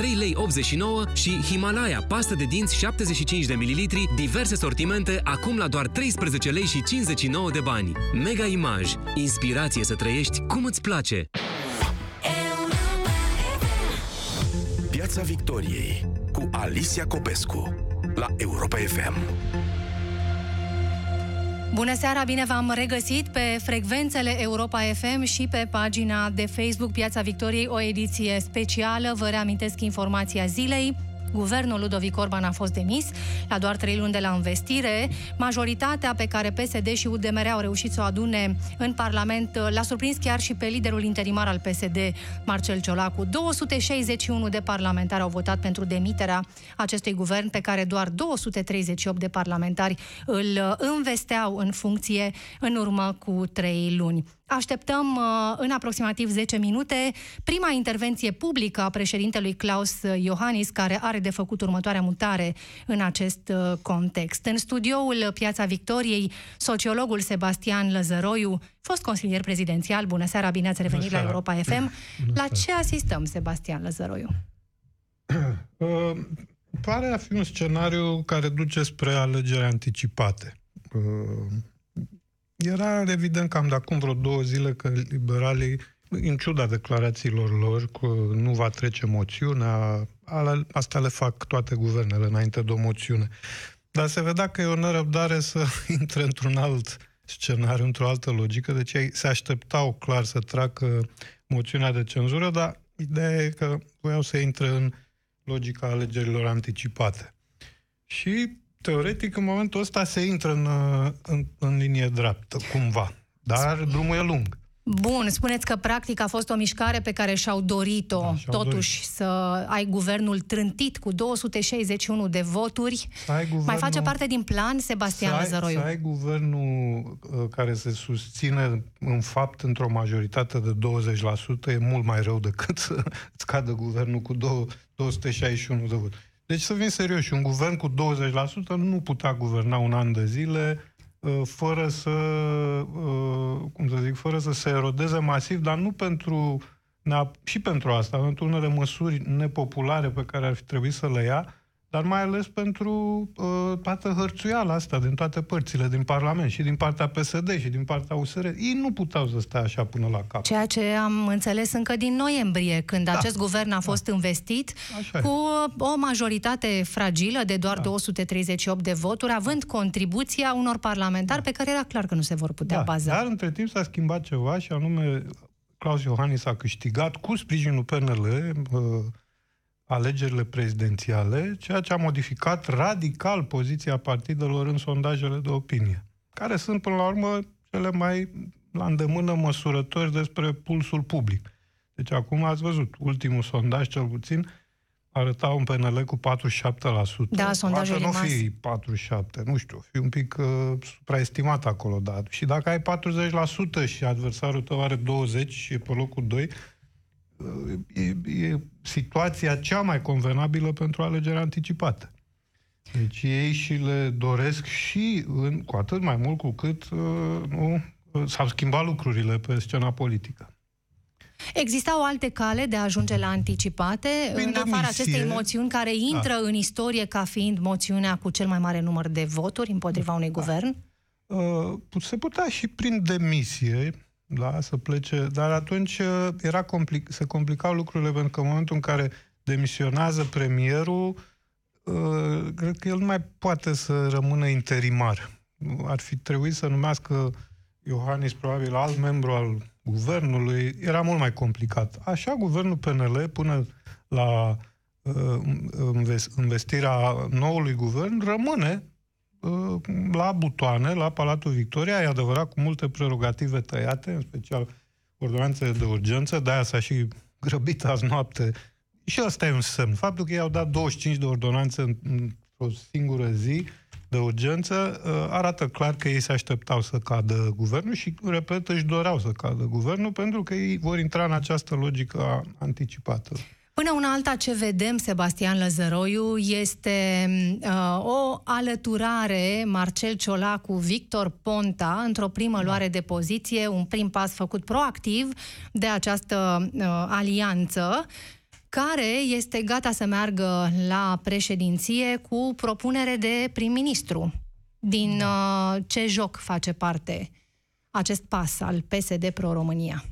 3 lei 89 și Himalaya pastă de dinți 75 de mililitri, diverse sortimente, acum la doar 13 lei și 59 de bani. Mega Image. Inspirație să trăiești cum îți place. Piața Victoriei cu Alicia Copescu la Europa FM. Bună seara, bine v-am regăsit pe frecvențele Europa FM și pe pagina de Facebook Piața Victoriei, o ediție specială. Vă reamintesc informația zilei. Guvernul Ludovic Orban a fost demis la doar trei luni de la investire. Majoritatea pe care PSD și UDMR au reușit să o adune în Parlament l-a surprins chiar și pe liderul interimar al PSD, Marcel Ciolacu. 261 de parlamentari au votat pentru demiterea acestui guvern pe care doar 238 de parlamentari îl învesteau în funcție în urmă cu trei luni. Așteptăm uh, în aproximativ 10 minute prima intervenție publică a președintelui Klaus Iohannis, care are de făcut următoarea mutare în acest uh, context. În studioul Piața Victoriei, sociologul Sebastian Lăzăroiu, fost consilier prezidențial, bună seara, bine ați revenit la Europa FM. La ce asistăm, Sebastian Lăzăroiu? Uh, pare a fi un scenariu care duce spre alegeri anticipate. Uh, era evident cam de acum vreo două zile că liberalii, în ciuda declarațiilor lor că nu va trece moțiunea, asta le fac toate guvernele înainte de o moțiune. Dar se vedea că e o nerăbdare să intre într-un alt scenariu, într-o altă logică, deci ei se așteptau clar să treacă moțiunea de cenzură, dar ideea e că voiau să intre în logica alegerilor anticipate. Și teoretic, în momentul ăsta se intră în, în, în linie dreaptă, cumva. Dar drumul e lung. Bun, spuneți că practic a fost o mișcare pe care și-au dorit-o, da, și-au totuși, dorit. să ai guvernul trântit cu 261 de voturi. guvernul, Mai face parte din plan, Sebastian să ai, Zăroiu? Să ai guvernul uh, care se susține în fapt într-o majoritate de 20% e mult mai rău decât să scadă guvernul cu 261 de voturi. Deci să fim serioși, un guvern cu 20% nu putea guverna un an de zile uh, fără să, uh, cum să zic, fără să se erodeze masiv, dar nu pentru, și pentru asta, pentru unele măsuri nepopulare pe care ar fi trebuit să le ia, dar mai ales pentru uh, toată hărțuiala asta din toate părțile din Parlament, și din partea PSD, și din partea USR. Ei nu puteau să stea așa până la cap. Ceea ce am înțeles încă din noiembrie, când da. acest guvern a fost da. investit așa cu e. o majoritate fragilă de doar da. 238 de voturi, având contribuția unor parlamentari da. pe care era clar că nu se vor putea da. baza. Dar între timp s-a schimbat ceva și anume Claus Iohannis a câștigat cu sprijinul PNL uh, alegerile prezidențiale, ceea ce a modificat radical poziția partidelor în sondajele de opinie, care sunt, până la urmă, cele mai la îndemână măsurători despre pulsul public. Deci acum ați văzut, ultimul sondaj, cel puțin, arăta un PNL cu 47%. Da, sondajul nu fi 47, nu știu, fi un pic uh, supraestimat acolo, da. Și dacă ai 40% și adversarul tău are 20% și e pe locul 2, e, e situația cea mai convenabilă pentru alegeri anticipate. Deci ei și le doresc și, în, cu atât mai mult cu cât uh, nu, s-au schimbat lucrurile pe scena politică. Existau alte cale de a ajunge la anticipate, Prin în afara acestei moțiuni care intră da. în istorie ca fiind moțiunea cu cel mai mare număr de voturi împotriva unui da. guvern? Uh, se putea și prin demisie, da, să plece, dar atunci uh, era complic, se complicau lucrurile pentru că în momentul în care demisionează premierul, uh, cred că el nu mai poate să rămână interimar. Ar fi trebuit să numească Iohannis probabil alt membru al guvernului, era mult mai complicat. Așa, guvernul PNL, până la uh, investirea noului guvern, rămâne Uh, la butoane, la Palatul Victoria, e adevărat, cu multe prerogative tăiate, în special ordonanțele de urgență, de-aia s-a și grăbit azi noapte. Și asta e un semn. Faptul că ei au dat 25 de ordonanțe într-o singură zi de urgență uh, arată clar că ei se așteptau să cadă guvernul și, repet, își doreau să cadă guvernul pentru că ei vor intra în această logică anticipată. Până una alta ce vedem, Sebastian Lăzăroiu, este uh, o alăturare Marcel Ciolacu, Victor Ponta, într-o primă da. luare de poziție, un prim pas făcut proactiv de această uh, alianță. care este gata să meargă la președinție cu propunere de prim-ministru. Din da. uh, ce joc face parte acest pas al PSD Pro-România?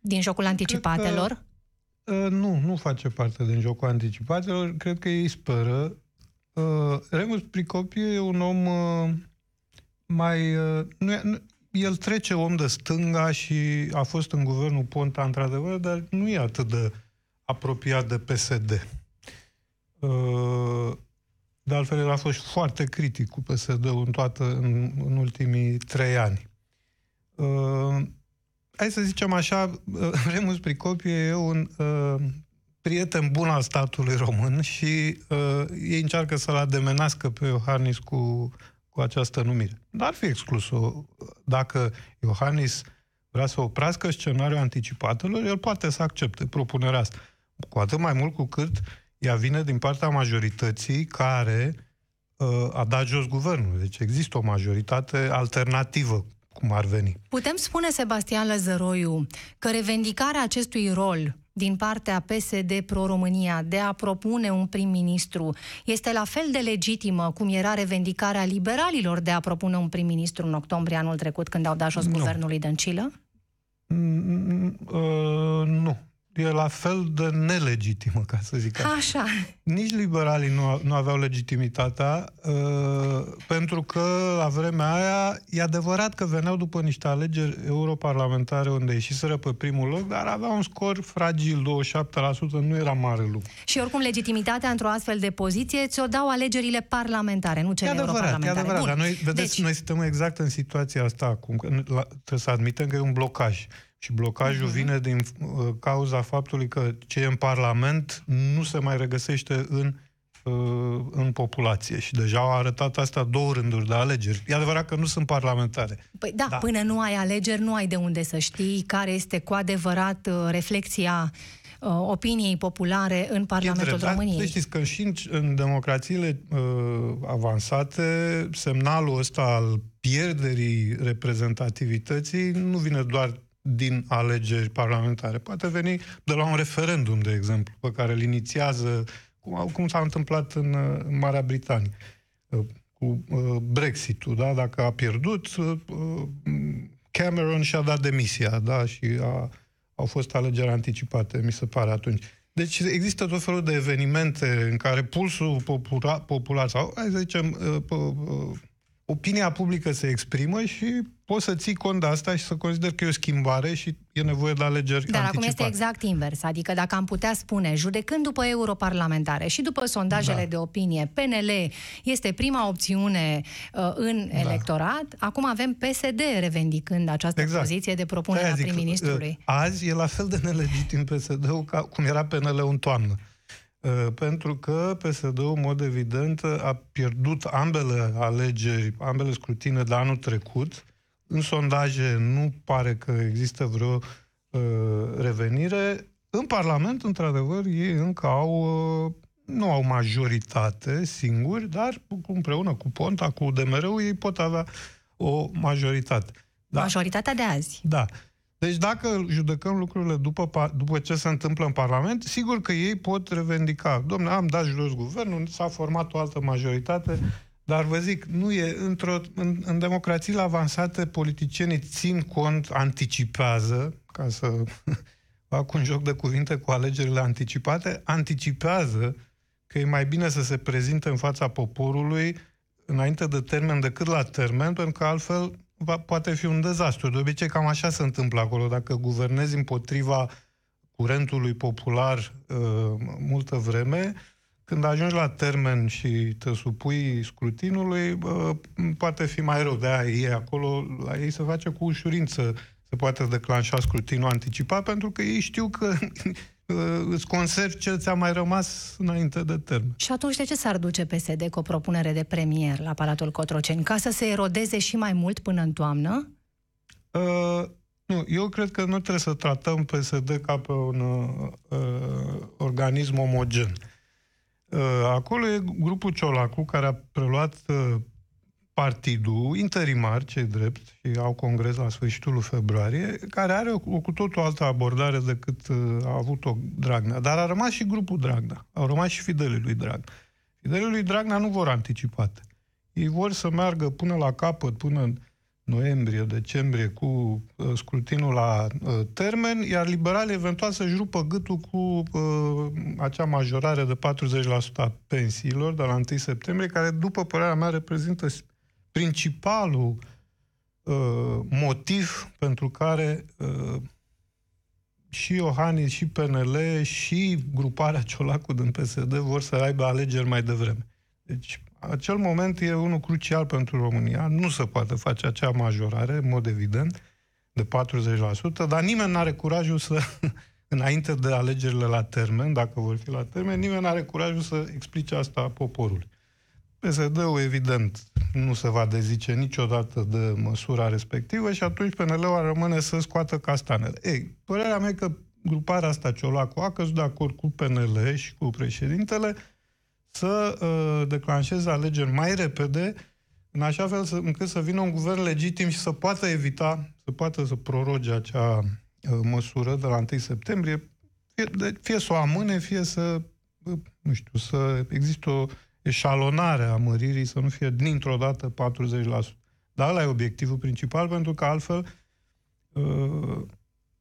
Din jocul anticipatelor? Că, uh, nu, nu face parte din jocul anticipatelor. Cred că ei speră. Uh, Remus Pricopie e un om uh, mai... Uh, nu e, nu, el trece om de stânga și a fost în guvernul Ponta, într-adevăr, dar nu e atât de apropiat de PSD. Uh, de altfel, el a fost foarte critic cu PSD-ul în, toată, în, în ultimii trei ani. Uh, hai să zicem așa, uh, Remus Pricopie e un uh, prieten bun al statului român și uh, ei încearcă să-l ademenească pe Iohannis cu, cu această numire. Dar ar fi exclus-o. Dacă Iohannis vrea să oprească scenariul anticipatelor, el poate să accepte propunerea asta. Cu atât mai mult cu cât ea vine din partea majorității care uh, a dat jos guvernul. Deci există o majoritate alternativă cum ar veni. Putem spune, Sebastian Lăzăroiu, că revendicarea acestui rol din partea PSD Pro-România de a propune un prim-ministru este la fel de legitimă cum era revendicarea liberalilor de a propune un prim-ministru în octombrie anul trecut când au dat jos nu. guvernul lui Dăncilă? Mm, uh, nu e la fel de nelegitimă, ca să zic așa. Așa. Nici liberalii nu, nu aveau legitimitatea, uh, pentru că la vremea aia e adevărat că veneau după niște alegeri europarlamentare unde ieșiseră pe primul loc, dar aveau un scor fragil, 27%, nu era mare lucru. Și oricum legitimitatea într-o astfel de poziție ți-o dau alegerile parlamentare, nu cele e adevărat, europarlamentare. E adevărat, Bun. dar noi, vedeți, deci... noi suntem exact în situația asta acum, că trebuie să admitem că e un blocaj. Și blocajul uh-huh. vine din uh, cauza faptului că ce e în Parlament nu se mai regăsește în uh, în populație și deja au arătat asta două rânduri de alegeri. E adevărat că nu sunt parlamentare. Păi da, da, până nu ai alegeri, nu ai de unde să știi care este cu adevărat uh, reflexia uh, opiniei populare în Parlamentul României. Deci știți că și în, în democrațiile uh, avansate, semnalul ăsta al pierderii reprezentativității nu vine doar din alegeri parlamentare. Poate veni de la un referendum, de exemplu, pe care îl inițiază, cum, cum s-a întâmplat în, în Marea Britanie, uh, cu uh, Brexit-ul, da? Dacă a pierdut, uh, Cameron și-a dat demisia, da? Și a, au fost alegeri anticipate, mi se pare atunci. Deci există tot felul de evenimente în care pulsul popular, popular sau, hai să zicem, opinia publică se exprimă și poți să ții cont de asta și să consider că e o schimbare și e nevoie de alegeri Dar anticipate. acum este exact invers. Adică dacă am putea spune, judecând după europarlamentare și după sondajele da. de opinie, PNL este prima opțiune uh, în da. electorat, acum avem PSD revendicând această exact. poziție de propunere a prim-ministrului. Uh, azi e la fel de nelegitim PSD-ul ca cum era PNL în toamnă. Uh, pentru că PSD-ul, în mod evident, a pierdut ambele alegeri, ambele scrutine de anul trecut. În sondaje nu pare că există vreo uh, revenire. În Parlament, într-adevăr, ei încă au, uh, nu au majoritate singuri, dar împreună cu Ponta, cu DMR-ul, ei pot avea o majoritate. Da. Majoritatea de azi. Da. Deci dacă judecăm lucrurile după, după ce se întâmplă în Parlament, sigur că ei pot revendica. Domnule, am dat jos guvernul, s-a format o altă majoritate, dar vă zic, nu e într-o, în, în democrațiile avansate, politicienii țin cont, anticipează, ca să fac un joc de cuvinte cu alegerile anticipate, anticipează că e mai bine să se prezinte în fața poporului înainte de termen decât la termen, pentru că altfel va, poate fi un dezastru. De obicei, cam așa se întâmplă acolo. Dacă guvernezi împotriva curentului popular uh, multă vreme, când ajungi la termen și te supui scrutinului, uh, poate fi mai rău. De-aia ei acolo, la ei se face cu ușurință se poate declanșa scrutinul anticipat, pentru că ei știu că îți conservi ce ți-a mai rămas înainte de termen. Și atunci de ce s-ar duce PSD cu o propunere de premier la Palatul Cotroceni? Ca să se erodeze și mai mult până în toamnă? Uh, nu, eu cred că nu trebuie să tratăm PSD ca pe un uh, organism omogen. Uh, acolo e grupul Ciolacu, care a preluat uh, partidul interimar, cei drept, și au congres la sfârșitul lui februarie, care are o, o cu totul altă abordare decât uh, a avut-o Dragnea. Dar a rămas și grupul Dragnea. Au rămas și fidelii lui Dragnea. Fidelii lui Dragnea nu vor anticipate. Ei vor să meargă până la capăt, până în noiembrie, decembrie, cu uh, scrutinul la uh, termen, iar liberalii eventual să-și rupă gâtul cu uh, acea majorare de 40% a pensiilor de la 1 septembrie, care, după părerea mea, reprezintă principalul uh, motiv pentru care uh, și Iohannis, și PNL, și gruparea Ciolacu din PSD vor să aibă alegeri mai devreme. Deci, acel moment e unul crucial pentru România. Nu se poate face acea majorare, în mod evident, de 40%, dar nimeni nu are curajul să, înainte de alegerile la termen, dacă vor fi la termen, nimeni nu are curajul să explice asta poporului. PSD-ul, evident, nu se va dezice niciodată de măsura respectivă și atunci PNL-ul ar rămâne să scoată castanele. Ei, părerea mea că gruparea asta Ciolacu a căzut de acord cu PNL și cu președintele să uh, declanșeze alegeri mai repede, în așa fel să, încât să vină un guvern legitim și să poată evita, să poată să proroge acea uh, măsură de la 1 septembrie, fie, de, fie să o amâne, fie să, uh, nu știu, să există o eșalonare a măririi, să nu fie dintr-o dată 40%. Dar ăla e obiectivul principal, pentru că altfel uh,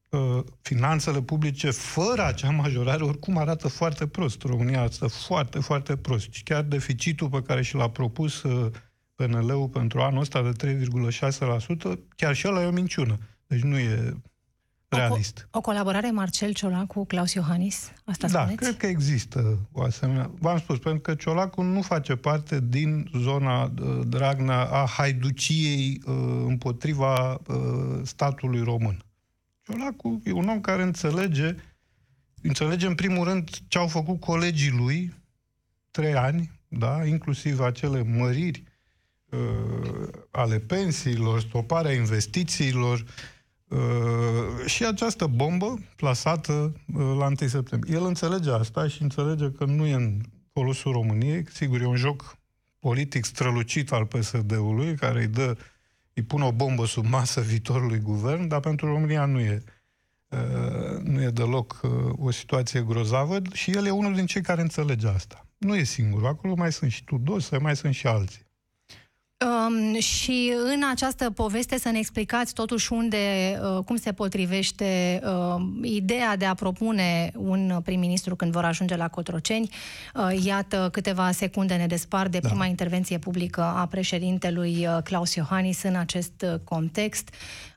uh, finanțele publice fără acea majorare oricum arată foarte prost. România arată foarte, foarte prost. Și chiar deficitul pe care și l-a propus uh, PNL-ul pentru anul ăsta de 3,6%, chiar și ăla e o minciună. Deci nu e realist. O, o colaborare Marcel Ciolacu cu Claus Iohannis? Asta da, spuneți? cred că există o asemenea. V-am spus, pentru că Ciolacu nu face parte din zona uh, Dragnea a haiduciei uh, împotriva uh, statului român. Ciolacu e un om care înțelege, înțelege în primul rând ce au făcut colegii lui trei ani, da, inclusiv acele măriri uh, ale pensiilor, stoparea investițiilor, Uh, și această bombă plasată uh, la 1 septembrie. El înțelege asta și înțelege că nu e în folosul României. Sigur, e un joc politic strălucit al PSD-ului, care îi dă, îi pune o bombă sub masă viitorului guvern, dar pentru România nu e, uh, nu e deloc uh, o situație grozavă și el e unul din cei care înțelege asta. Nu e singur. Acolo mai sunt și Tudose, mai sunt și alții. Um, și în această poveste să ne explicați totuși unde, uh, cum se potrivește uh, ideea de a propune un prim-ministru când vor ajunge la Cotroceni. Uh, iată, câteva secunde ne despar de da. prima intervenție publică a președintelui uh, Claus Iohannis în acest uh, context.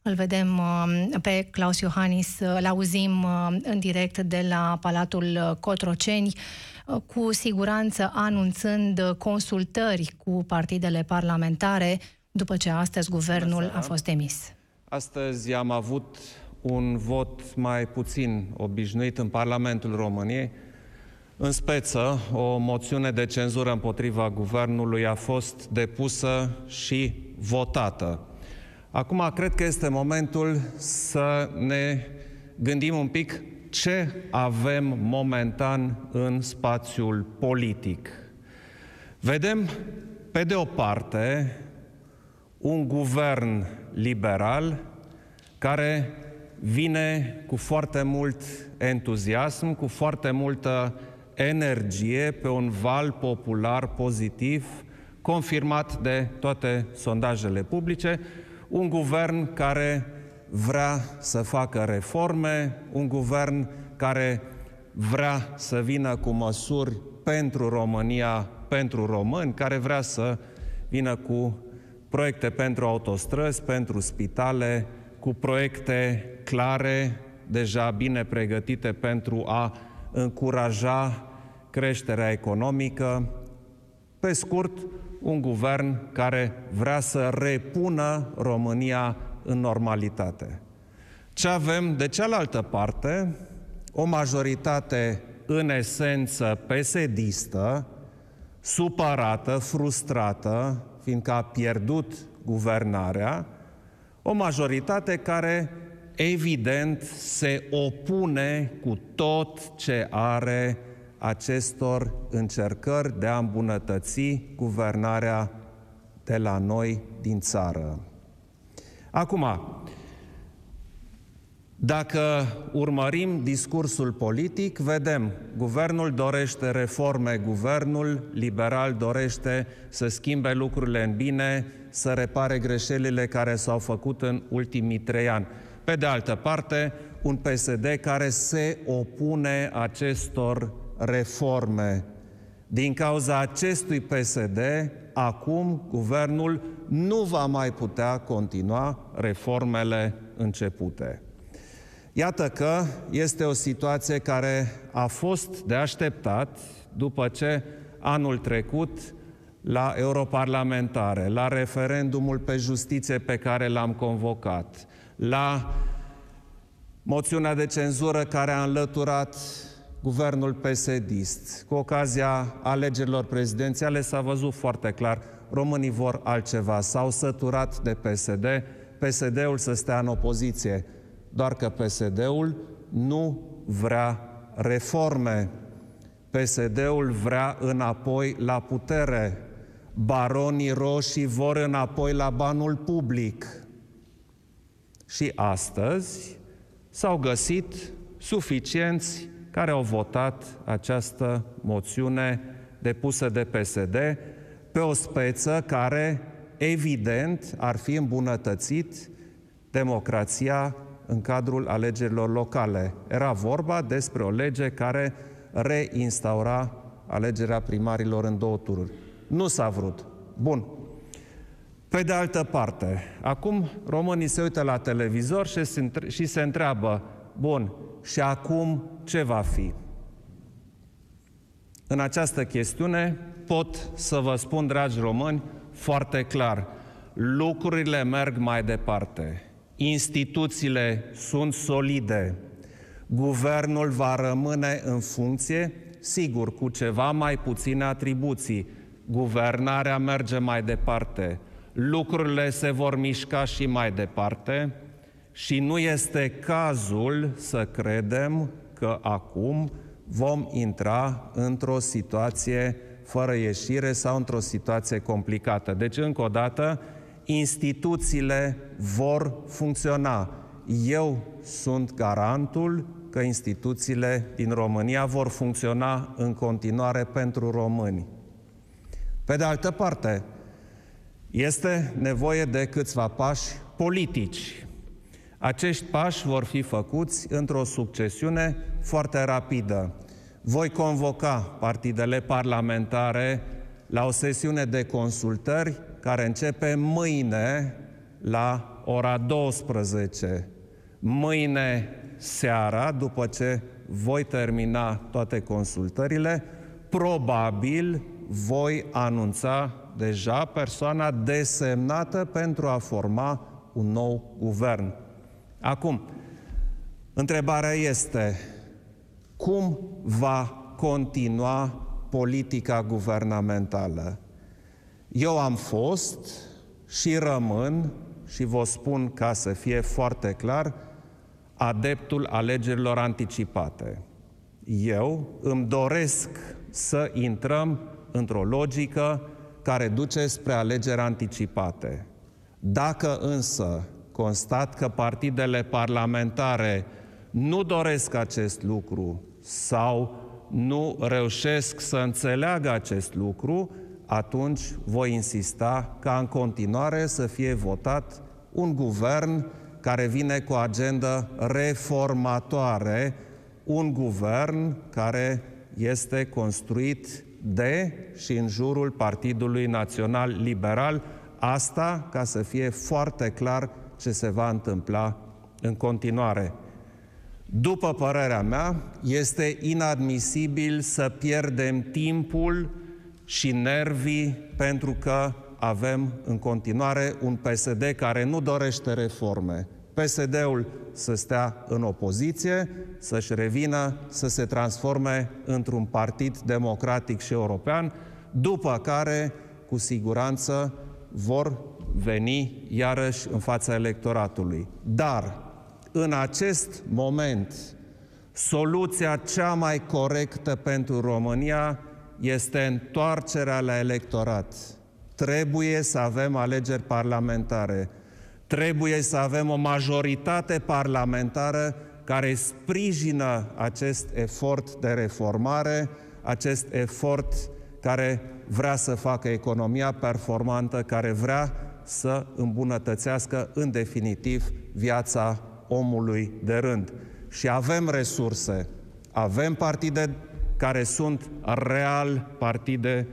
Îl vedem uh, pe Claus Iohannis, uh, îl auzim uh, în direct de la Palatul Cotroceni. Uh, cu siguranță anunțând consultări cu partidele parlamentare după ce astăzi guvernul a fost emis. Astăzi am avut un vot mai puțin obișnuit în Parlamentul României. În speță, o moțiune de cenzură împotriva guvernului a fost depusă și votată. Acum, cred că este momentul să ne gândim un pic ce avem momentan în spațiul politic. Vedem, pe de o parte, un guvern liberal care vine cu foarte mult entuziasm, cu foarte multă energie pe un val popular pozitiv, confirmat de toate sondajele publice, un guvern care vrea să facă reforme, un guvern care vrea să vină cu măsuri pentru România, pentru români, care vrea să vină cu proiecte pentru autostrăzi, pentru spitale, cu proiecte clare, deja bine pregătite pentru a încuraja creșterea economică. Pe scurt, un guvern care vrea să repună România în normalitate. Ce avem de cealaltă parte? O majoritate în esență pesedistă, supărată, frustrată, fiindcă a pierdut guvernarea, o majoritate care evident se opune cu tot ce are acestor încercări de a îmbunătăți guvernarea de la noi din țară. Acum, dacă urmărim discursul politic, vedem, guvernul dorește reforme, guvernul liberal dorește să schimbe lucrurile în bine, să repare greșelile care s-au făcut în ultimii trei ani. Pe de altă parte, un PSD care se opune acestor reforme. Din cauza acestui PSD, acum guvernul nu va mai putea continua reformele începute. Iată că este o situație care a fost de așteptat după ce anul trecut la europarlamentare, la referendumul pe justiție pe care l-am convocat, la moțiunea de cenzură care a înlăturat guvernul PSD-ist. Cu ocazia alegerilor prezidențiale s-a văzut foarte clar, românii vor altceva. S-au săturat de PSD, PSD-ul să stea în opoziție doar că PSD-ul nu vrea reforme. PSD-ul vrea înapoi la putere. Baronii roșii vor înapoi la banul public. Și astăzi s-au găsit suficienți care au votat această moțiune depusă de PSD pe o speță care, evident, ar fi îmbunătățit democrația în cadrul alegerilor locale. Era vorba despre o lege care reinstaura alegerea primarilor în două tururi. Nu s-a vrut. Bun. Pe de altă parte, acum românii se uită la televizor și se, între- și se întreabă, bun, și acum ce va fi? În această chestiune pot să vă spun, dragi români, foarte clar, lucrurile merg mai departe. Instituțiile sunt solide, guvernul va rămâne în funcție, sigur, cu ceva mai puține atribuții. Guvernarea merge mai departe, lucrurile se vor mișca și mai departe și nu este cazul să credem că acum vom intra într-o situație fără ieșire sau într-o situație complicată. Deci, încă o dată, instituțiile vor funcționa. Eu sunt garantul că instituțiile din România vor funcționa în continuare pentru români. Pe de altă parte, este nevoie de câțiva pași politici. Acești pași vor fi făcuți într-o succesiune foarte rapidă. Voi convoca partidele parlamentare la o sesiune de consultări care începe mâine la ora 12. Mâine seara, după ce voi termina toate consultările, probabil voi anunța deja persoana desemnată pentru a forma un nou guvern. Acum, întrebarea este cum va continua politica guvernamentală? Eu am fost și rămân, și vă spun ca să fie foarte clar, adeptul alegerilor anticipate. Eu îmi doresc să intrăm într-o logică care duce spre alegeri anticipate. Dacă însă constat că partidele parlamentare nu doresc acest lucru sau nu reușesc să înțeleagă acest lucru, atunci voi insista ca în continuare să fie votat un guvern care vine cu o agendă reformatoare, un guvern care este construit de și în jurul Partidului Național Liberal, asta ca să fie foarte clar ce se va întâmpla în continuare. După părerea mea, este inadmisibil să pierdem timpul și nervii pentru că avem în continuare un PSD care nu dorește reforme. PSD-ul să stea în opoziție, să-și revină, să se transforme într-un partid democratic și european, după care, cu siguranță, vor veni iarăși în fața electoratului. Dar, în acest moment, soluția cea mai corectă pentru România este întoarcerea la electorat. trebuie să avem alegeri parlamentare. Trebuie să avem o majoritate parlamentară care sprijină acest efort de reformare, acest efort care vrea să facă economia performantă, care vrea să îmbunătățească în definitiv viața omului de rând. Și avem resurse, avem partide care sunt real partide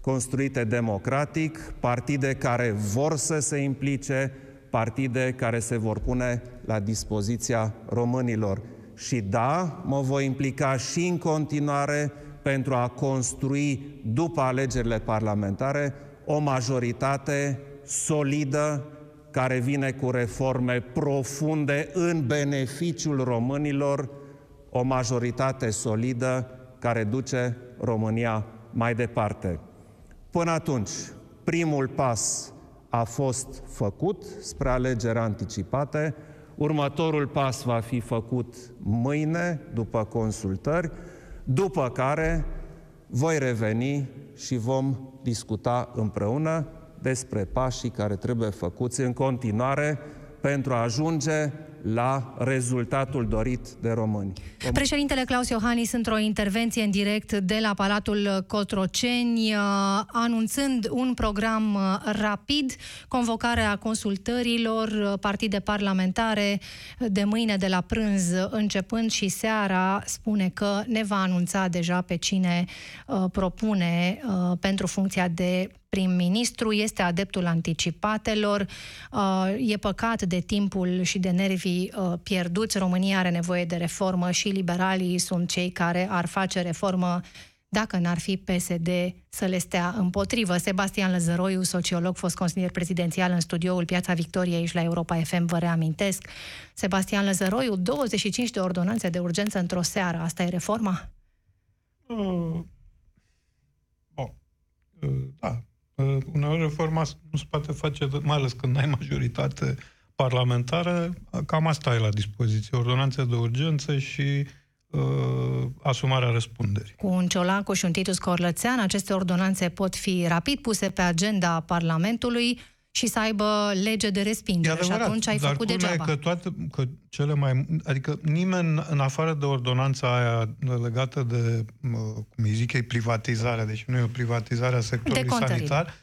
construite democratic, partide care vor să se implice, partide care se vor pune la dispoziția românilor. Și da, mă voi implica și în continuare pentru a construi, după alegerile parlamentare, o majoritate solidă care vine cu reforme profunde în beneficiul românilor, o majoritate solidă care duce România mai departe. Până atunci, primul pas a fost făcut spre alegeri anticipate, următorul pas va fi făcut mâine, după consultări, după care voi reveni și vom discuta împreună despre pașii care trebuie făcuți în continuare pentru a ajunge la rezultatul dorit de români. Președintele Claus Iohannis, într-o intervenție în direct de la Palatul Cotroceni, uh, anunțând un program uh, rapid, convocarea consultărilor, uh, partide parlamentare de mâine de la prânz începând și seara, spune că ne va anunța deja pe cine propune pentru funcția de prim-ministru, este adeptul anticipatelor, e păcat de timpul și de nervii pierduți. România are nevoie de reformă și liberalii sunt cei care ar face reformă dacă n-ar fi PSD să le stea împotrivă. Sebastian Lăzăroiu, sociolog, fost consilier prezidențial în studioul Piața Victoriei aici la Europa FM, vă reamintesc. Sebastian Lăzăroiu, 25 de ordonanțe de urgență într-o seară. Asta e reforma? Uh, oh, uh, da. Uh, uneori reforma nu se poate face, mai ales când ai majoritate parlamentară, cam asta e la dispoziție. Ordonanțe de urgență și uh, asumarea răspunderii. Cu un Ciolacu și un Titus Corlățean, aceste ordonanțe pot fi rapid puse pe agenda Parlamentului și să aibă lege de respingere. Adevărat, și atunci ai dar făcut degeaba. că toate, că cele mai... Adică nimeni, în afară de ordonanța aia legată de, cum îi zic ei, privatizarea, deci nu e o privatizare a sectorului sanitar,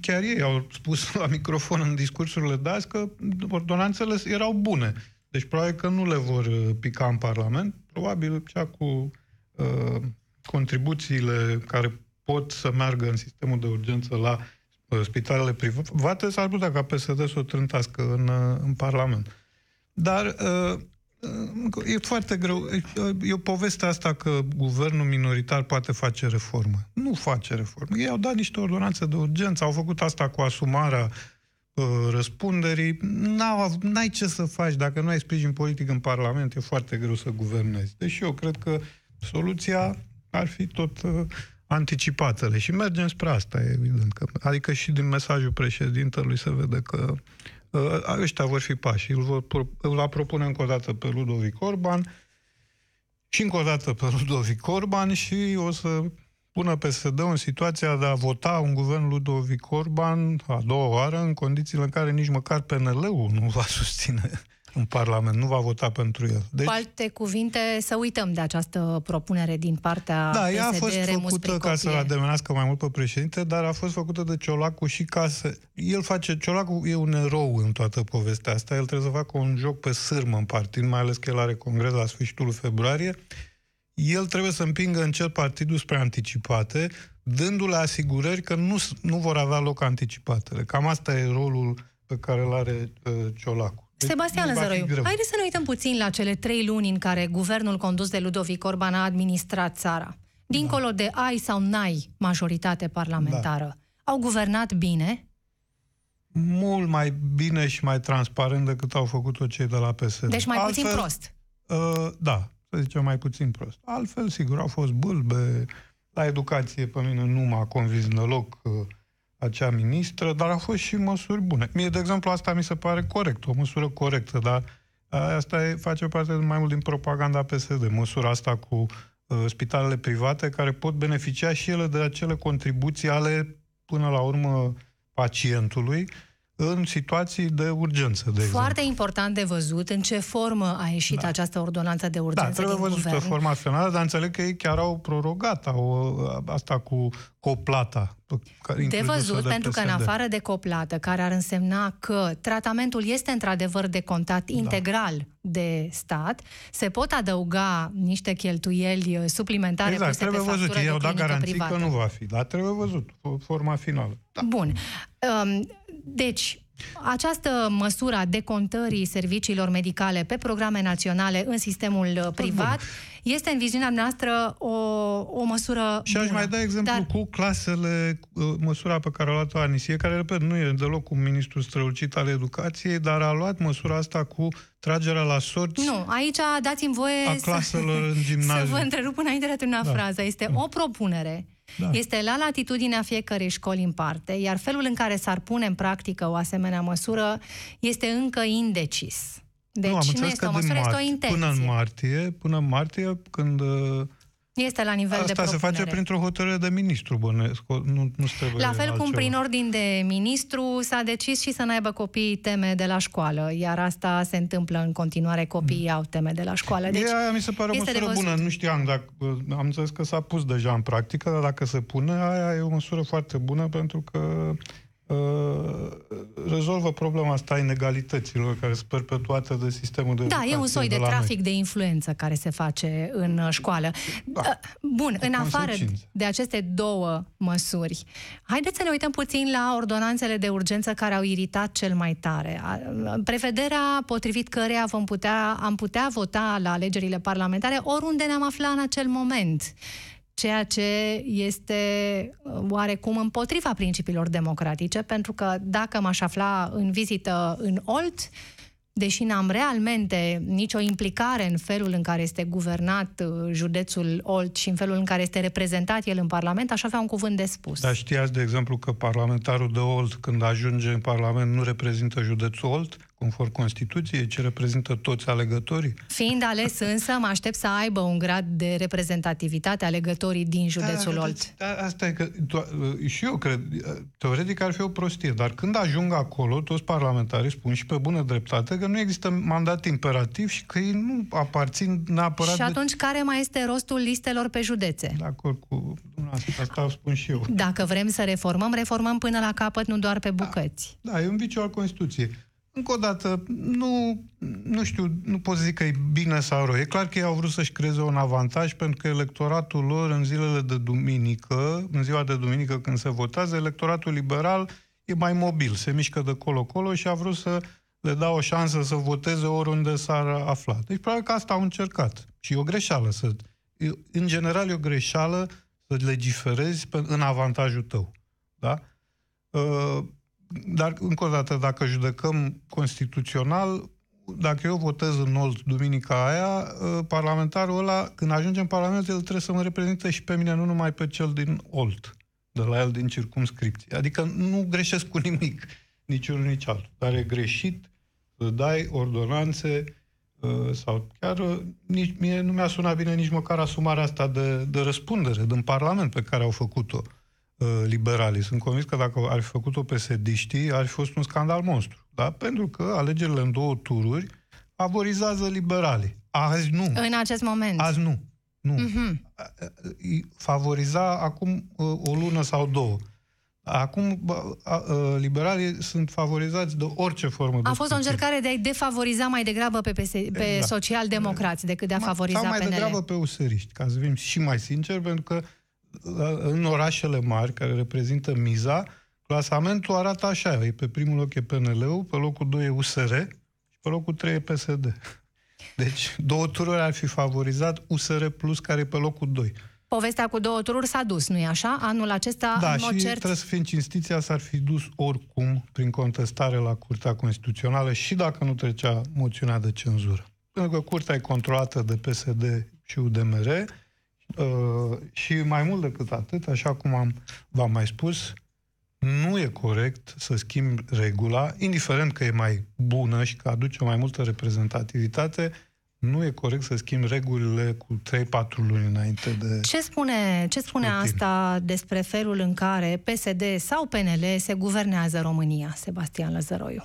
chiar ei au spus la microfon în discursurile de azi că ordonanțele erau bune. Deci probabil că nu le vor uh, pica în Parlament, probabil cea cu uh, contribuțiile care pot să meargă în sistemul de urgență la uh, spitalele private, s-ar putea ca PSD să o trântească în, uh, în Parlament. Dar uh, E foarte greu. E o poveste asta că guvernul minoritar poate face reformă. Nu face reformă. Ei au dat niște ordonanțe de urgență, au făcut asta cu asumarea uh, răspunderii. N-au, n-ai ce să faci. Dacă nu ai sprijin politic în Parlament, e foarte greu să guvernezi. Deși eu cred că soluția ar fi tot uh, anticipatele. Și mergem spre asta, evident. Că, adică și din mesajul președintelui se vede că Uh, ăștia vor fi pași. Îl, vor, îl va propune încă o dată pe Ludovic Orban și încă o dată pe Ludovic Orban și o să pună PSD în situația de a vota un guvern Ludovic Orban a doua oară în condițiile în care nici măcar PNL-ul nu va susține în Parlament, nu va vota pentru el. Deci, Cu alte cuvinte, să uităm de această propunere din partea Da, PSD, ea a fost Remus făcută ca să-l ademenească mai mult pe președinte, dar a fost făcută de Ciolacu și ca să... El face... Ciolacu e un erou în toată povestea asta, el trebuie să facă un joc pe sârmă în partid, mai ales că el are congres la sfârșitul februarie. El trebuie să împingă în cel partidul spre anticipate, dându-le asigurări că nu, nu vor avea loc anticipatele. Cam asta e rolul pe care îl are uh, Ciolacu. Deci Sebastian Lăzăroiu, haideți să ne uităm puțin la cele trei luni în care guvernul condus de Ludovic Orban a administrat țara. Dincolo da. de ai sau n-ai majoritate parlamentară, da. au guvernat bine? Mult mai bine și mai transparent decât au făcut-o cei de la PSD. Deci mai Altfel, puțin prost. Uh, da, să zicem mai puțin prost. Altfel, sigur, au fost bâlbe. La educație, pe mine nu m-a convins deloc uh, acea ministră, dar au fost și măsuri bune. Mie, de exemplu, asta mi se pare corect, o măsură corectă, dar asta e, face parte mai mult din propaganda PSD. Măsura asta cu uh, spitalele private care pot beneficia și ele de acele contribuții ale până la urmă pacientului în situații de urgență, de exemplu. Foarte important de văzut în ce formă a ieșit Da. această ordonanță de urgență Da, trebuie din văzută guvern. forma finală, dar înțeleg că ei chiar au prorogat au, asta cu coplata. pe- De introdusă văzut, pentru că în PSD. afară de coplată, care ar însemna că tratamentul este într-adevăr de contat Da. integral de stat, se pot adăuga niște cheltuieli uh, suplimentare Exact, puse trebuie pe văzut. factură Ei de au dat clinică garanții privată. că nu va fi, dar trebuie văzut fo- forma finală. Da. Bun. Um, Deci, această măsură a decontării serviciilor medicale pe programe naționale în sistemul uh, privat este în viziunea noastră o, o măsură Și aș bună. mai da exemplu Dar, cu clasele, uh, măsura pe care a luat-o Anisie, care, repet, nu e deloc un ministru strălucit al educației, dar a luat măsura asta cu tragerea la sorți nu, aici dați-mi voie a să- claselor în Să gimnaziu. vă întrerup înainte de a termina Da. fraza. Este o propunere. Da. Este la latitudinea fiecărei școli în parte, iar felul în care s-ar pune în practică o asemenea măsură este încă indecis. Deci nu, am nu înțeles este că o măsură, din este o martie, intenție. până în martie, până în martie, când uh, Este la nivel de asta se propunere. face printr-o hotărâre de ministru, bănuiesc, o- nu, nu trebuie La fel cum altceva. prin ordin de ministru s-a decis și să n-aibă copiii teme de la școală, iar asta se întâmplă în continuare, copiii au teme de la școală. Deci, Deci, aia mi se pare o este de măsură văzut. bună. Nu știam dacă... Am înțeles că s-a pus deja în practică, dar dacă se pune, aia e o măsură foarte bună pentru că uh, rezolvă problema asta a inegalităților care sunt perpetuate de sistemul de Da, e un educație soi de la noi. trafic de influență care se face în uh, școală. Da. Uh, Bun, Cu în afară consecințe. de aceste două măsuri, haideți să ne uităm puțin la ordonanțele de urgență care au iritat cel mai tare. A- Prevederea potrivit căreia vom putea, am putea vota la alegerile parlamentare oriunde ne-am aflat în acel moment ceea ce este uh, oarecum împotriva principiilor democratice, pentru că dacă m-aș afla în vizită în Olt, deși n-am realmente nicio implicare în felul în care este guvernat uh, județul Olt și în felul în care este reprezentat el în Parlament, aș avea un cuvânt de spus. Dar știați, de exemplu, că parlamentarul de Olt, când ajunge în Parlament, nu reprezintă județul Olt, conform Constituției, ci reprezintă toți alegătorii? Fiind ales însă, mă aștept să aibă un grad de reprezentativitate alegătorii din județul da, Olt. Da, asta e că to- și eu cred, teoretic ar fi o prostie, dar când ajung acolo, toți parlamentarii spun și pe bună dreptate că nu există mandat imperativ și că ei nu aparțin neapărat Și atunci, care mai este rostul listelor pe județe? de... De acord cu dumneavoastră, asta o spun și eu. Dacă vrem să reformăm, reformăm până la capăt, nu doar pe bucăți. Da, e un viciu al Constituției. Încă o dată, nu, nu știu, nu pot să zic că e bine sau rău. E clar că ei au vrut să-și creeze un avantaj pentru că electoratul lor în zilele de duminică, în ziua de duminică când se votează, electoratul liberal e mai mobil, se mișcă de colo-colo și a vrut să le dea o șansă să voteze oriunde s-ar afla. Deci probabil că asta au încercat. Și e o greșeală. Să, e- în general e o greșeală să legiferezi pe- în avantajul tău. Da? Uh, dar, încă o dată, dacă judecăm constituțional, dacă eu votez în Olt duminica aia, uh, parlamentarul ăla, când ajunge în Parlament, el trebuie să mă reprezinte și pe mine, nu numai pe cel din Olt, de la el din circumscripție. Adică nu greșesc cu nimic, nici unul, nici altul. Dar e greșit să dai ordonanțe uh, sau chiar uh, nici, mie nu mi-a sunat bine nici măcar asumarea asta de, de răspundere din Parlament pe care au făcut-o uh, liberalii. Sunt convins că dacă ar fi făcut-o psd ar fi fost un scandal monstru. Da? Pentru că alegerile în două tururi favorizează liberalii. Azi nu. În acest moment. Azi nu. Nu. Mhm. Îi Favoriza acum uh, o lună sau două. Acum bă, a, a, liberalii sunt favorizați de orice formă de A fost o putin. încercare de a-i defavoriza mai degrabă pe, PS, pe Exact. social-democrați decât de a Ma- favoriza Sau mai PNL. degrabă pe useriști, ca să fim și mai sinceri, pentru că la- în orașele mari, care reprezintă miza, clasamentul arată așa. E pe primul loc e PNL-ul, pe locul 2 e USR și pe locul 3 e PSD. Deci, două tururi ar fi favorizat USR Plus, care e pe locul 2. Povestea cu două tururi s-a dus, nu-i așa? Anul acesta, Da, în și mod cert, trebuie să fim cinstiția, s-ar fi dus oricum prin contestare la Curtea Constituțională și dacă nu trecea moțiunea de cenzură. Pentru că Curtea e controlată de PSD și UDMR uh, și mai mult decât atât, așa cum am, v-am mai spus, nu e corect să schimbi regula, indiferent că e mai bună și că aduce mai multă reprezentativitate, nu e corect să schimbi regulile cu 3-4 luni înainte de... Ce spune, ce spune asta despre felul în care PSD sau PNL se guvernează România, Sebastian Lăzăroiu?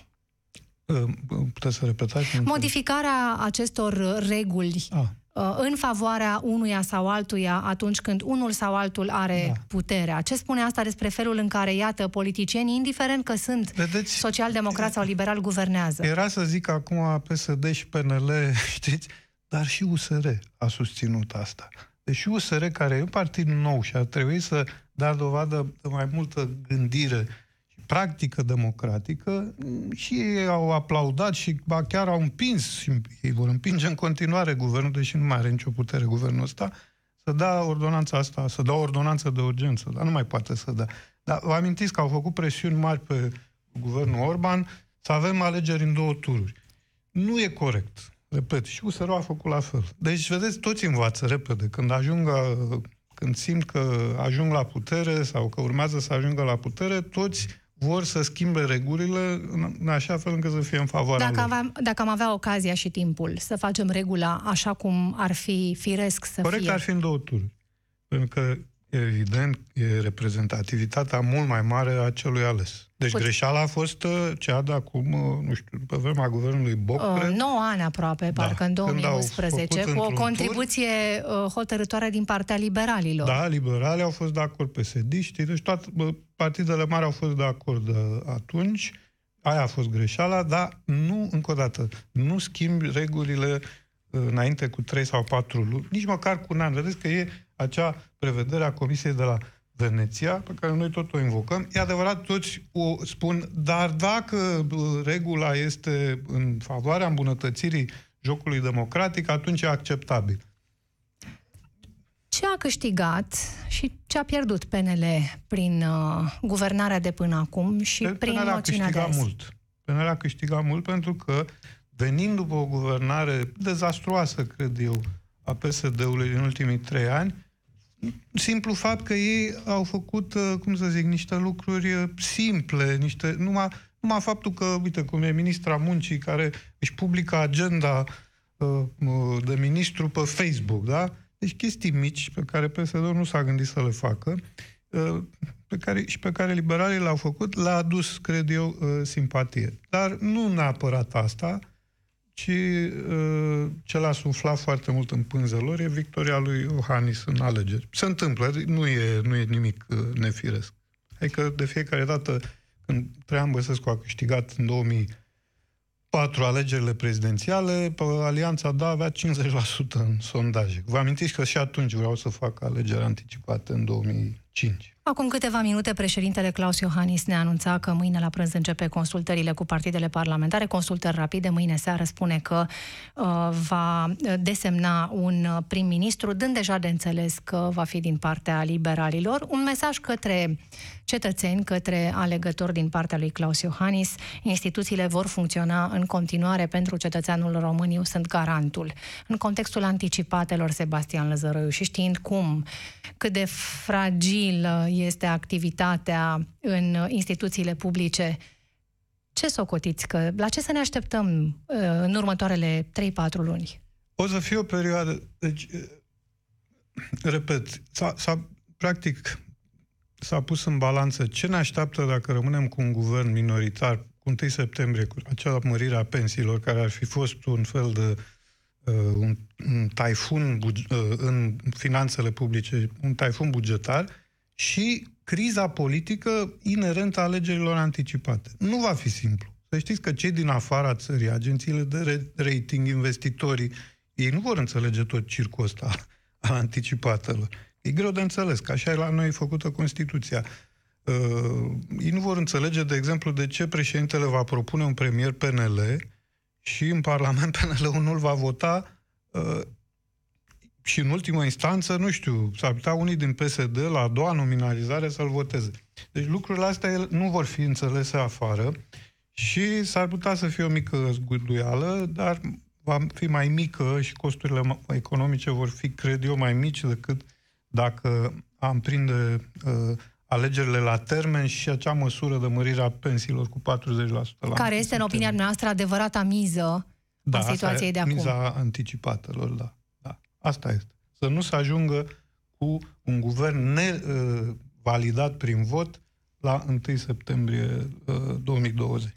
Ă, puteți să repetați? Modificarea acestor reguli A. Ă, în favoarea unuia sau altuia atunci când unul sau altul are da. puterea. Ce spune asta despre felul în care, iată, politicienii, indiferent că sunt Vedeți, social-democrați sau liberal, guvernează? Era să zic acum PSD și PNL, știți, dar și USR a susținut asta. Deci USR, care e un partid nou și ar trebui să dea dovadă de mai multă gândire practică democratică și ei au aplaudat și ba chiar au împins și ei vor împinge în continuare guvernul, deși nu mai are nicio putere guvernul ăsta, să dea ordonanța asta, să dea o ordonanță de urgență, dar nu mai poate să dea. Dar vă amintiți că au făcut presiuni mari pe guvernul Orban să avem alegeri în două tururi. Nu e corect. Repet, și USR a făcut la fel. Deci, vedeți, toți învață repede. Când ajung, când simt că ajung la putere sau că urmează să ajungă la putere, toți vor să schimbe regulile în așa fel încât să fie în favoarea dacă lor. Aveam, dacă am avea ocazia și timpul să facem regula așa cum ar fi firesc să Corect, fie... ar fi în două tururi. Pentru că evident, e reprezentativitatea mult mai mare a celui ales. Deci Put... greșeala a fost uh, cea de acum, uh, nu știu, pe vremea guvernului Boc. Uh, 9 ani aproape, da, parcă în 2011, cu o contribuție tur, uh, hotărătoare din partea liberalilor. Da, liberalii au fost de acord pe sediști, deci toate partidele mari au fost de acord atunci, aia a fost greșeala, dar nu, încă o dată, nu schimbi regulile înainte cu 3 sau 4 luni, nici măcar cu un an. Vedeți că e acea prevedere a Comisiei de la Veneția, pe care noi tot o invocăm. E adevărat, toți o spun, dar dacă regula este în favoarea îmbunătățirii jocului democratic, atunci e acceptabil. Ce a câștigat și ce a pierdut PNL prin uh, guvernarea de până acum și PNL prin PNL a câștigat mult. PNL a câștigat mult pentru că venind după o guvernare dezastruoasă, cred eu, a PSD-ului din ultimii trei ani, simplu fapt că ei au făcut, uh, cum să zic, niște lucruri uh, simple, niște, numai, numai faptul că, uite, cum e ministra muncii care își publică agenda uh, de ministru pe Facebook, da? Deci chestii mici pe care psd nu s-a gândit să le facă pe care, și pe care liberalii le-au făcut, le-a adus, cred eu, simpatie. Dar nu neapărat asta, ci uh, ce l-a suflat foarte mult în pânză lor e victoria lui Iohannis în alegeri. Se întâmplă, nu e, nu e nimic uh, nefiresc. Adică de fiecare dată când Traian Băsescu a câștigat în 2004 alegerile prezidențiale, Alianța Da avea 50% în sondaje. Vă amintiți că și atunci vreau să fac alegeri anticipate în 2005. Acum câteva minute, președintele Claus Iohannis ne anunța că mâine la prânz începe consultările cu partidele parlamentare, consultări rapide. Mâine seară spune că uh, va desemna un prim-ministru, dând deja de înțeles că va fi din partea liberalilor. Un mesaj către cetățeni, către alegători din partea lui Claus Iohannis. Instituțiile vor funcționa în continuare pentru cetățeanul român. Eu sunt garantul. În contextul anticipatelor, Sebastian Lăzărăiu, și știind cum, cât de fragil este activitatea în instituțiile publice, ce socotiți? Că, la ce să ne așteptăm uh, în următoarele 3-4 luni? O să fie o perioadă... Deci, uh, repet, s-a, s-a, practic, s-a pus în balanță ce ne așteaptă dacă rămânem cu un guvern minoritar cu 1 septembrie, cu acea mărire a pensiilor, care ar fi fost un fel de uh, un, un taifun uh, în finanțele publice, un taifun bugetar, și criza politică inerentă a alegerilor anticipate. Nu va fi simplu. Să știți că cei din afara țării, agențiile de rating, investitorii, ei nu vor înțelege tot circul ăsta al anticipatelor. E greu de înțeles, că așa e la noi făcută Constituția. Uh, ei nu vor înțelege, de exemplu, de ce președintele va propune un premier PNL și în Parlament PNL-ul nu-l va vota uh, și în ultimă instanță, nu știu, s-ar putea unii din PSD la a doua nominalizare să-l voteze. Deci lucrurile astea nu vor fi înțelese afară și s-ar putea să fie o mică zguduială, dar va fi mai mică și costurile economice vor fi, cred eu, mai mici decât dacă am prinde uh, alegerile la termen și acea măsură de mărire a pensiilor cu 40%. La Care este, în opinia noastră, adevărata miză da, a situației de asta acum. miza anticipatelor, da. da. Asta este. Să nu se ajungă cu un guvern nevalidat prin vot la 1 septembrie uh, 2020.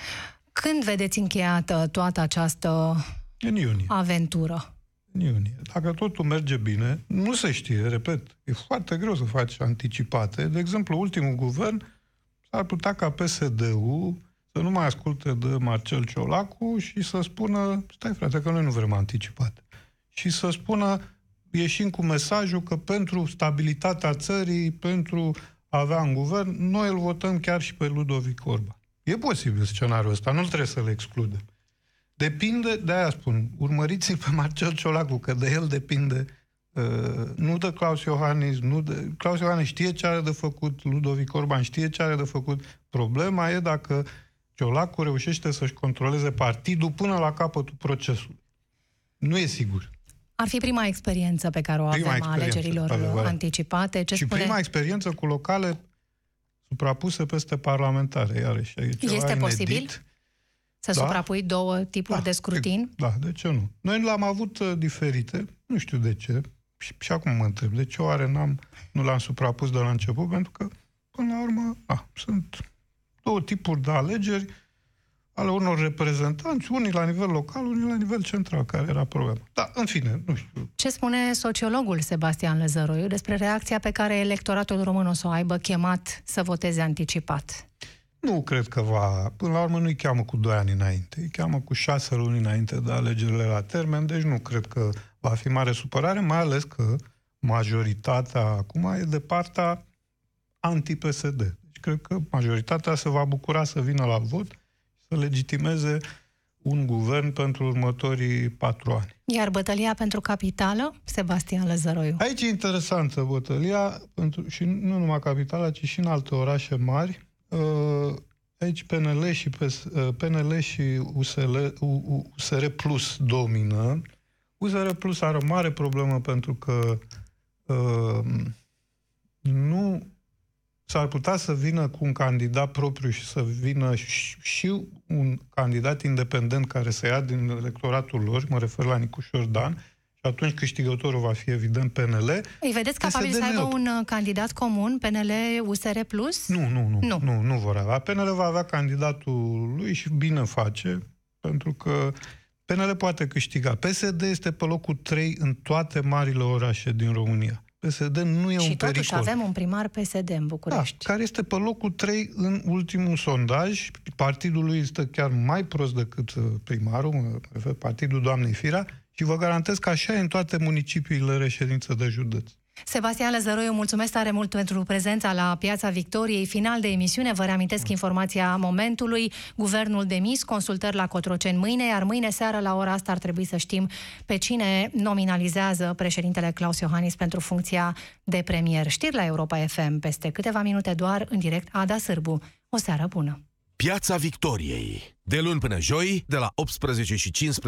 Când vedeți încheiată toată această În iunie. aventură? În iunie. Dacă totul merge bine, nu se știe, repet, e foarte greu să faci anticipate. De exemplu, ultimul guvern s-ar putea ca PSD-ul să nu mai asculte de Marcel Ciolacu și să spună, stai frate, că noi nu vrem anticipate. Și să spună, ieșim cu mesajul că pentru stabilitatea țării, pentru a avea un guvern, noi îl votăm chiar și pe Ludovic Orban. E posibil scenariul ăsta, nu trebuie să-l excludem. Depinde, de aia spun, urmăriți-l pe Marcel Ciolacu, că de el depinde, uh, nu de Claus Iohannis, nu de... Claus Iohannis știe ce are de făcut, Ludovic Orban știe ce are de făcut. Problema e dacă Ciolacu reușește să-și controleze partidul până la capătul procesului. Nu e sigur. Ar fi prima experiență pe care o Prima avem a experiență, alegerilor adevărat. anticipate. Ce și spune? prima experiență cu locale suprapuse peste parlamentare, iarăși. E ceva Este inedit. posibil? Să Da. suprapui două tipuri de scrutin? Da, de ce nu? Noi l-am avut uh, diferite, nu știu de ce, și, și acum mă întreb, de ce oare n-am, nu l-am suprapus de la început, pentru că, până la urmă, a, sunt două tipuri de alegeri ale unor reprezentanți, unii la nivel local, unii la nivel central, care era problema. Da, în fine, nu știu. Ce spune sociologul Sebastian Lăzăroiu despre reacția pe care electoratul român o să o aibă chemat să voteze anticipat? Nu cred că va... Până la urmă nu-i cheamă cu doi ani înainte, îi cheamă cu șase luni înainte de alegerile la termen, deci nu cred că va fi mare supărare, mai ales că majoritatea acum e de partea anti-PSD. Deci cred că majoritatea se va bucura să vină la vot și să legitimeze un guvern pentru următorii patru ani. Iar bătălia pentru capitală, Sebastian Lăzăroiu. Aici e interesantă bătălia, pentru, și nu numai capitala, ci și în alte orașe mari. Uh, Aici PNL și, PS, uh, PNL și USL, U- U- USR Plus domină. USR Plus are o mare problemă pentru că uh, nu s-ar putea să vină cu un candidat propriu și să vină și, și un candidat independent care să ia din electoratul lor, mă refer la Nicușor Dan, și atunci câștigătorul va fi evident PNL. Îi vedeți capabil să PSD aibă neutru. un uh, candidat comun, PNL, USR+? Plus? Nu, nu, nu, Nu. nu, nu, nu vor avea. PNL va avea candidatul lui și bine face, pentru că PNL poate câștiga. PSD este pe locul 3 în toate marile orașe din România. PSD nu e Și un totuși pericol. avem un primar PSD în Da, București. care este pe locul 3 în ultimul sondaj. Partidul lui este chiar mai prost decât uh, primarul, mă refer, partidul doamnei Firea, și vă garantez că așa e în toate municipiile reședință de județ. Sebastian Lăzăroiu, mulțumesc tare mult pentru prezența la Piața Victoriei. Final de emisiune, vă reamintesc informația momentului. Guvernul demis, consultări la Cotroceni mâine, iar mâine seară la ora asta ar trebui să știm pe cine nominalizează președintele Claus Iohannis pentru funcția de premier. Știri la Europa FM peste câteva minute doar în direct Ada Sârbu. O seară bună! Piața Victoriei. De luni până joi, de la 18 și 15